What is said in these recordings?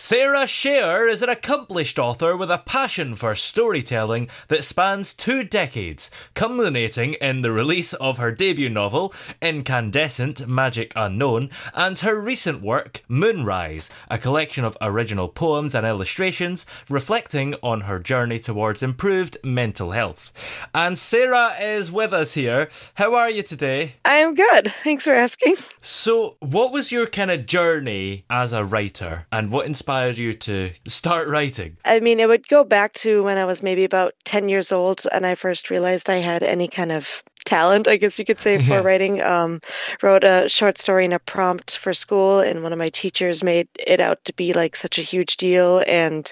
Sarah Chayer is an accomplished author with a passion for storytelling that spans two decades, culminating in the release of her debut novel, Incandescent Magic Unknown, and her recent work, Moonrise, a collection of original poems and illustrations reflecting on her journey towards improved mental health. And Sarah is with us here. How are you today? I'm good. Thanks for asking. So, what was your kind of journey as a writer, and what inspired you to start writing? I mean, it would go back to when I was maybe about 10 years old and I first realized I had any kind of talent, I guess you could say, for Yeah. writing. Um, wrote a short story in a prompt for school, and one of my teachers made it out to be like such a huge deal. And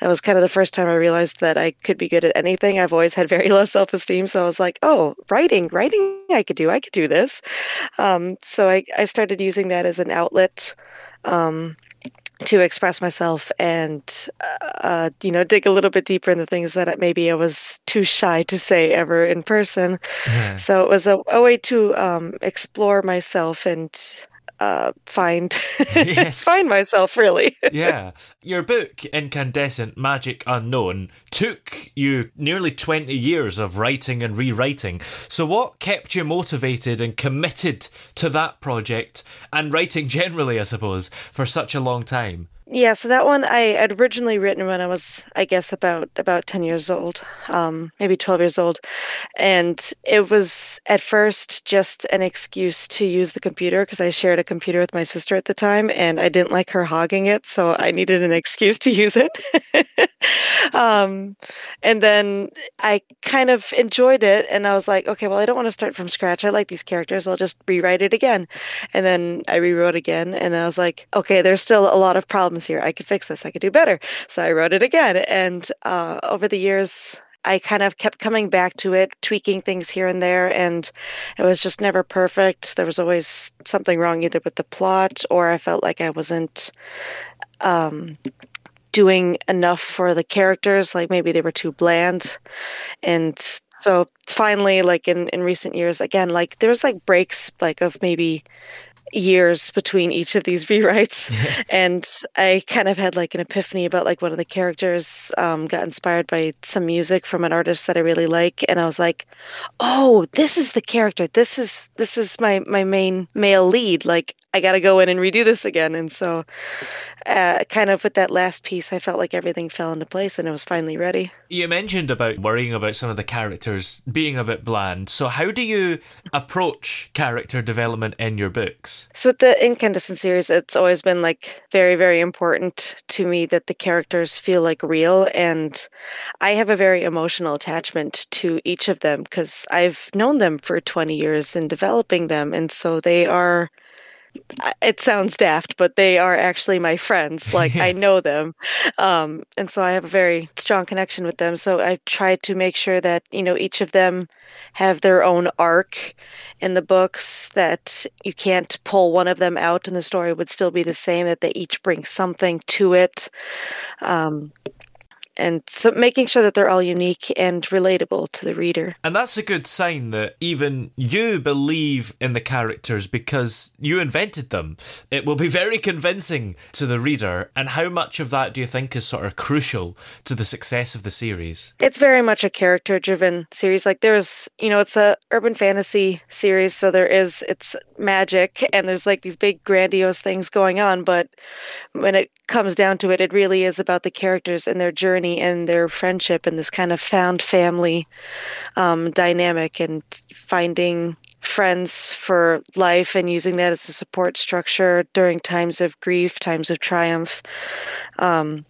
that was kind of the first time I realized that I could be good at anything. I've always had very low self esteem. So I was like, oh, writing, writing, I could do, I could do this. Um, so I, I started using that as an outlet. Um, to express myself and uh, you know dig a little bit deeper in the things that maybe I was too shy to say ever in person. So it was a, a way to um, explore myself and uh, find Yes. find myself really. yeah. Your book, Incandescent Magic Unknown, took you nearly 20 years of writing and rewriting. So, what kept you motivated and committed to that project and writing generally, I suppose, for such a long time? Yeah, so that one I had originally written when I was, I guess, about about ten years old, um, maybe twelve years old, and it was at first just an excuse to use the computer because I shared a computer with my sister at the time, and I didn't like her hogging it, so I needed an excuse to use it. um, and then I kind of enjoyed it, and I was like, okay, well, I don't want to start from scratch. I like these characters. I'll just rewrite it again, and then I rewrote again, and then I was like, okay, there's still a lot of problems here. I could fix this. I could do better. So I wrote it again. And uh, over the years, I kind of kept coming back to it, tweaking things here and there, and it was just never perfect. There was always something wrong either with the plot or I felt like I wasn't um, doing enough for the characters, like maybe they were too bland. And so finally, like in, in recent years, again, like there was like breaks like of maybe years between each of these rewrites and i kind of had like an epiphany about like one of the characters um, got inspired by some music from an artist that i really like and i was like oh this is the character. This is this is my my main male lead. Like i gotta go in and redo this again and so uh, kind of with that last piece i felt like everything fell into place and it was finally ready You mentioned about worrying about some of the characters being a bit bland. So, how do you approach character development in your books? So with the Incandescent series, it's always been like very, very important to me that the characters feel like real, and I have a very emotional attachment to each of them because I've known them for twenty years in developing them, and so they are. It sounds daft, but they are actually my friends. Like I know them, um, and so I have a very strong connection with them. So I try to make sure that you know each of them have their own arc in the books. That you can't pull one of them out, and the story would still be the same. That they each bring something to it. Um, and so making sure that they're all unique and relatable to the reader. And that's a good sign that even you believe in the characters because you invented them. It will be very convincing to the reader. And how much of that do you think is sort of crucial to the success of the series? It's very much a character driven series. Like there's, you know, it's a urban fantasy series, so there is it's magic and there's like these big grandiose things going on, but when it comes down to it, it really is about the characters and their journey and their friendship and this kind of found family um, dynamic and finding friends for life and using that as a support structure during times of grief, times of triumph. Um,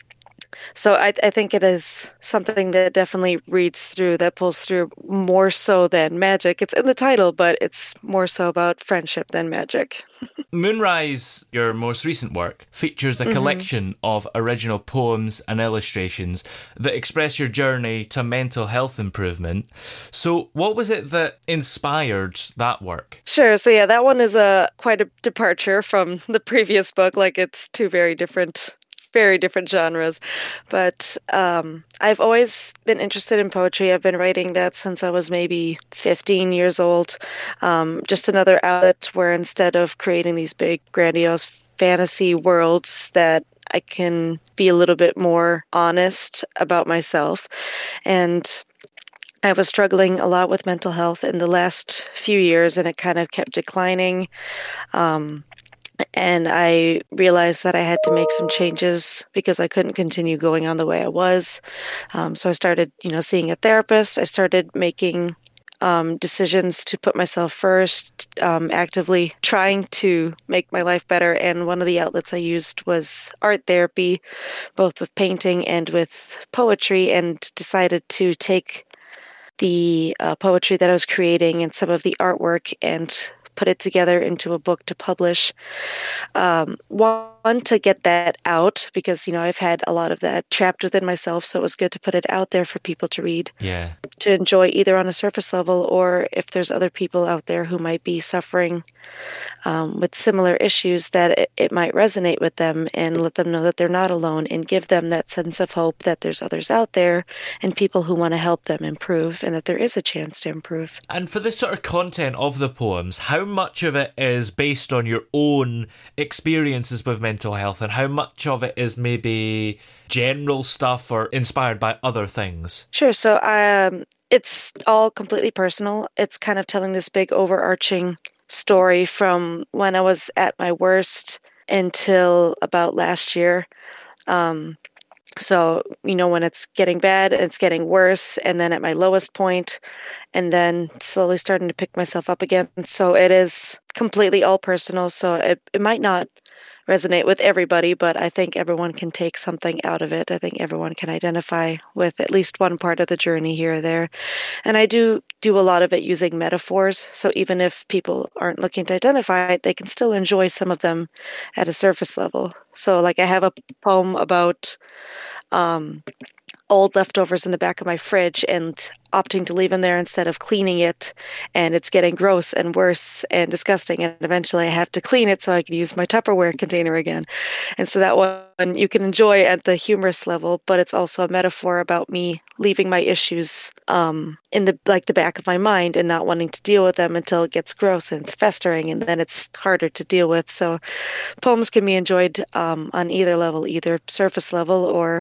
so I, I, think it is something that definitely reads through, that pulls through more so than magic. It's in the title, but it's more so about friendship than magic. Moonrise, your most recent work, features a mm-hmm. collection of original poems and illustrations that express your journey to mental health improvement. So, what was it that inspired that work? Sure. So, yeah, that one is a quite a departure from the previous book. Like, it's two very different very different genres. But um, I've always been interested in poetry. I've been writing that since I was maybe 15 years old. Um, just another outlet where instead of creating these big, grandiose fantasy worlds, that I can be a little bit more honest about myself. And I was struggling a lot with mental health in the last few years, and it kind of kept declining. Um, and I realized that I had to make some changes because I couldn't continue going on the way I was. Um, so I started, you know, seeing a therapist. I started making um, decisions to put myself first, um, actively trying to make my life better. And one of the outlets I used was art therapy, both with painting and with poetry, and decided to take the uh, poetry that I was creating and some of the artwork and put it together into a book to publish. Um, one, to get that out because, you know, I've had a lot of that trapped within myself. So it was good to put it out there for people to read. Yeah. To enjoy either on a surface level or if there's other people out there who might be suffering um, with similar issues, that it, it might resonate with them and let them know that they're not alone and give them that sense of hope that there's others out there and people who want to help them improve and that there is a chance to improve. And for the sort of content of the poems, how much of it is based on your own experiences with mental health and how much of it is maybe general stuff or inspired by other things? Sure. So um, it's all completely personal. It's kind of telling this big overarching story from when I was at my worst until about last year. Um, so, you know, when it's getting bad, it's getting worse, and then at my lowest point, and then slowly starting to pick myself up again. So it is completely all personal. So it, it might not resonate with everybody, but I think everyone can take something out of it. I think everyone can identify with at least one part of the journey here or there. And I do do a lot of it using metaphors. So even if people aren't looking to identify they can still enjoy some of them at a surface level. So, like, I have a poem about um, old leftovers in the back of my fridge and opting to leave them there instead of cleaning it and it's getting gross and worse and disgusting and eventually I have to clean it so I can use my Tupperware container again. And so that one you can enjoy at the humorous level, but it's also a metaphor about me leaving my issues um, in the like the back of my mind and not wanting to deal with them until it gets gross and it's festering and then it's harder to deal with. So poems can be enjoyed um, on either level, either surface level or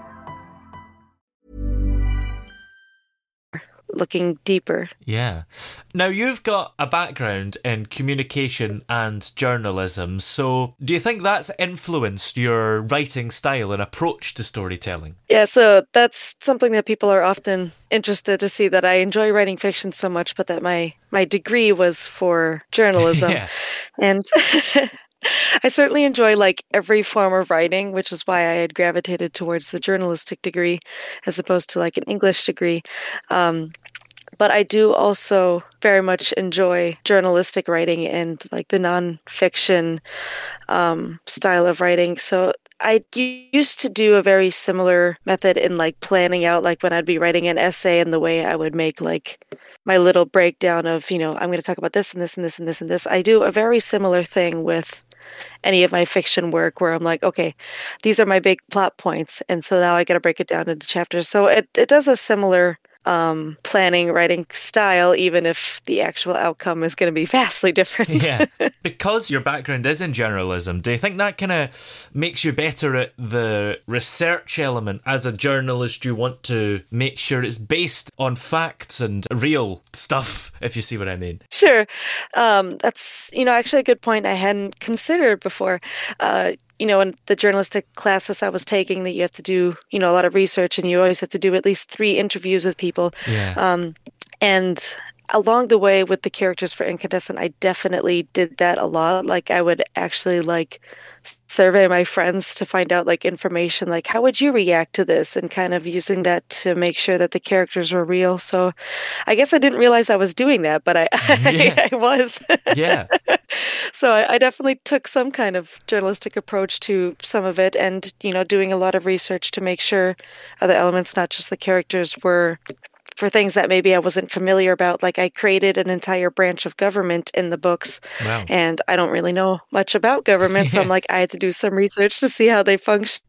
Looking deeper. Yeah. Now, you've got a background in communication and journalism, so do you think that's influenced your writing style and approach to storytelling? Yeah, so that's something that people are often interested to see that I enjoy writing fiction so much, but that my my degree was for journalism. Yeah. And I certainly enjoy like every form of writing, which is why I had gravitated towards the journalistic degree as opposed to like an English degree. Um, but I do also very much enjoy journalistic writing and like the nonfiction um, style of writing. So I used to do a very similar method in like planning out, like when I'd be writing an essay and the way I would make like my little breakdown of, you know, I'm going to talk about this and this and this and this and this. I do a very similar thing with any of my fiction work where I'm like, okay, these are my big plot points. And so now I got to break it down into chapters. So it, it does a similar um, planning writing style, even if the actual outcome is going to be vastly different. yeah. Because your background is in journalism, do you think that kind of makes you better at the research element? As a journalist, you want to make sure it's based on facts and real stuff, if you see what I mean. Sure. Um, that's, you know, actually a good point I hadn't considered before. Uh, you know, in the journalistic classes I was taking, that you have to do, you know, a lot of research, and you always have to do at least three interviews with people. Yeah. Um, and along the way with the characters for Incandescent, I definitely did that a lot. Like I would actually like survey my friends to find out like information, like how would you react to this, and kind of using that to make sure that the characters were real. So, I guess I didn't realize I was doing that, but I Yeah. I, was. Yeah. so I, I definitely took some kind of journalistic approach to some of it, and you know, doing a lot of research to make sure other elements, not just the characters, were for things that maybe I wasn't familiar about. Like I created an entire branch of government in the books, Wow. and I don't really know much about government, so I'm like I had to do some research to see how they function.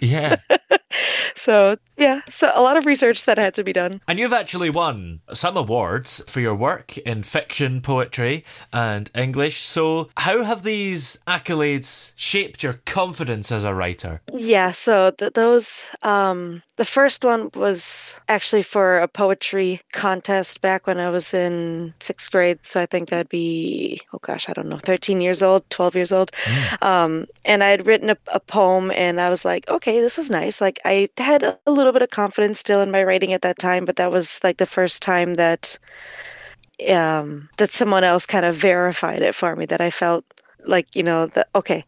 Yeah. so yeah, so a lot of research that had to be done. And you've actually won some awards for your work in fiction, poetry, and English. So, how have these accolades shaped your confidence as a writer? Yeah, so th- those um the first one was actually for a poetry contest back when I was in 6th grade, so I think that'd be oh gosh, I don't know, 13 years old, 12 years old. Um and I had written a, a poem and I was like, okay, this is nice. Like I had a, little bit of confidence still in my writing at that time, but that was like the first time that um that someone else kind of verified it for me that I felt like, you know, that okay,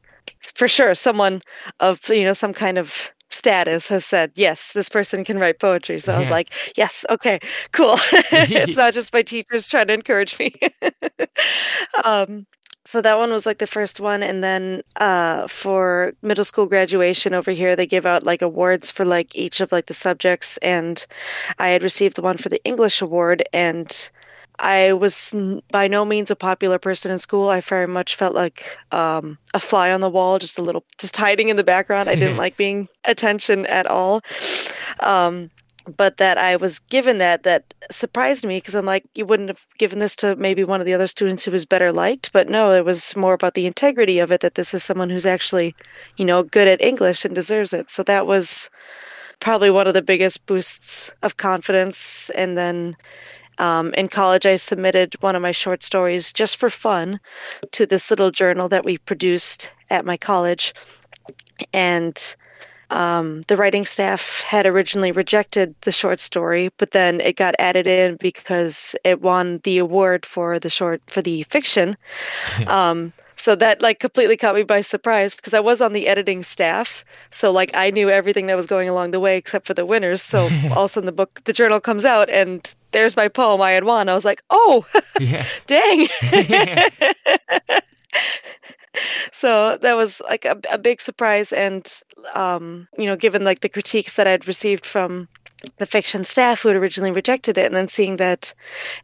for sure someone of you know some kind of status has said yes this person can write poetry. So i was like yes okay cool. It's not just my teachers trying to encourage me. Um so that one was like the first one and then uh for middle school graduation over here they give out like awards for like each of like the subjects and i had received the one for the english award and I was by no means a popular person in school. I very much felt like um, a fly on the wall, just a little, just hiding in the background. I didn't like being attention at all. Um, but that I was given that that surprised me because I'm like, you wouldn't have given this to maybe one of the other students who was better liked, but no, it was more about the integrity of it that this is someone who's actually, you know, good at English and deserves it. So that was probably one of the biggest boosts of confidence. And then um, in college, I submitted one of my short stories just for fun to this little journal that we produced at my college. And um, the writing staff had originally rejected the short story, but then it got added in because it won the award for the short for the fiction. um, so that like completely caught me by surprise because I was on the editing staff, so like I knew everything that was going along the way except for the winners. So all of a sudden the book, the journal comes out, and there's my poem I had won. I was like, oh, dang. So that was like a, a big surprise and um, you know given like the critiques that i'd received from the fiction staff who had originally rejected it and then seeing that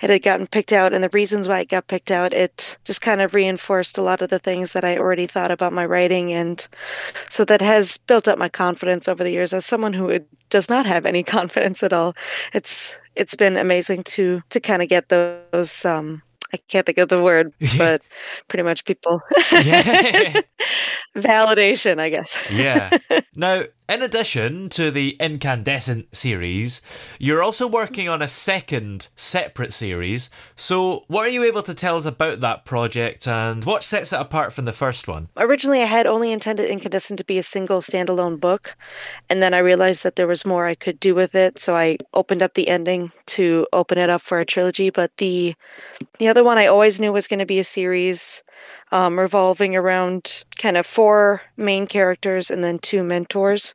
it had gotten picked out and the reasons why it got picked out it just kind of reinforced a lot of the things that i already thought about my writing and so that has built up my confidence over the years. As someone who does not have any confidence at all it's it's been amazing to to kind of get those um I can't think of the word, but pretty much people validation, I guess. yeah. Now, in addition to the Incandescent series, you're also working on a second separate series. So, what are you able to tell us about that project and what sets it apart from the first one? Originally, I had only intended Incandescent to be a single standalone book, and then I realized that there was more I could do with it, so I opened up the ending to open it up for a trilogy, but the the other one I always knew was going to be a series um, revolving around kind of four main characters and then two mentors.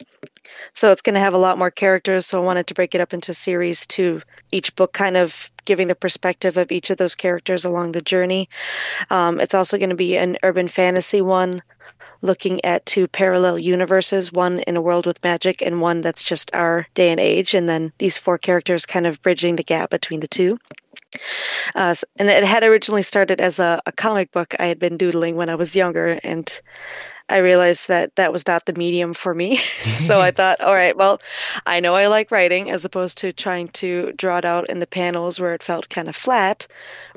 So it's going to have a lot more characters. So I wanted to break it up into series to each book, kind of giving the perspective of each of those characters along the journey. Um, it's also going to be an urban fantasy one, looking at two parallel universes one in a world with magic and one that's just our day and age. And then these four characters kind of bridging the gap between the two. Uh, and it had originally started as a, a comic book I had been doodling when I was younger, and I realized that that was not the medium for me. so I thought, all right, well, I know I like writing as opposed to trying to draw it out in the panels where it felt kind of flat,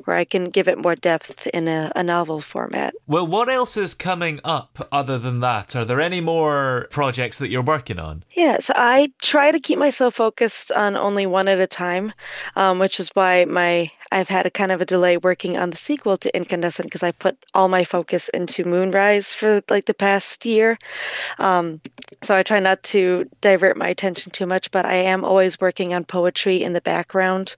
where I can give it more depth in a, a novel format. Well, what else is coming up other than that? Are there any more projects that you're working on? Yeah, so I try to keep myself focused on only one at a time, um, which is why my I've had a kind of a delay working on the sequel to Incandescent because I put all my focus into Moonrise for like the past year. Um, so I try not to divert my attention too much, but I am always working on poetry in the background.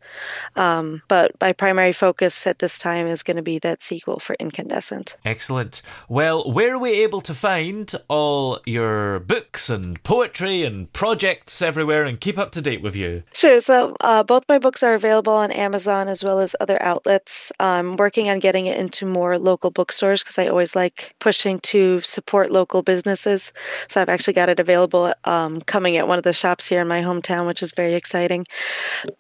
Um, but my primary focus at this time is going to be that sequel for Incandescent. Excellent. Well, where are we able to find all your books and poetry and projects everywhere and keep up to date with you? Sure. So uh, both my books are available on Amazon as well as as other outlets. I'm working on getting it into more local bookstores because I always like pushing to support local businesses. So I've actually got it available um, coming at one of the shops here in my hometown, which is very exciting.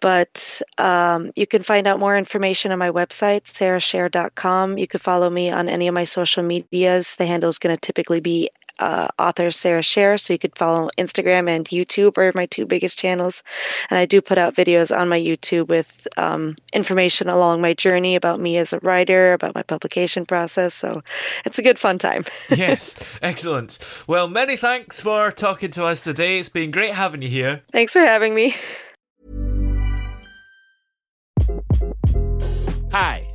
But um, you can find out more information on my website, sarahchayer.com. You can follow me on any of my social medias. The handle is going to typically be uh, author Sarah Chayer, so you could follow Instagram and YouTube are my two biggest channels. And I do put out videos on my YouTube with um, information along my journey about me as a writer, about my publication process. So it's a good fun time. yes, excellent. Well, many thanks for talking to us today. It's been great having you here. Thanks for having me. Hi.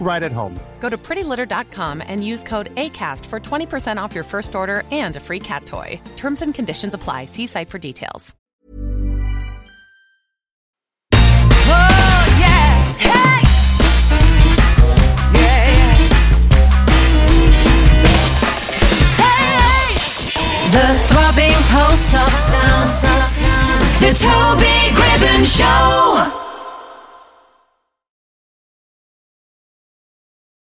right at home. Go to prettylitter.com and use code ACAST for 20% off your first order and a free cat toy. Terms and conditions apply. See site for details. Oh, yeah. Hey! Yeah, yeah. Hey! The throbbing pulse of sound. The Toby Gribbon Show.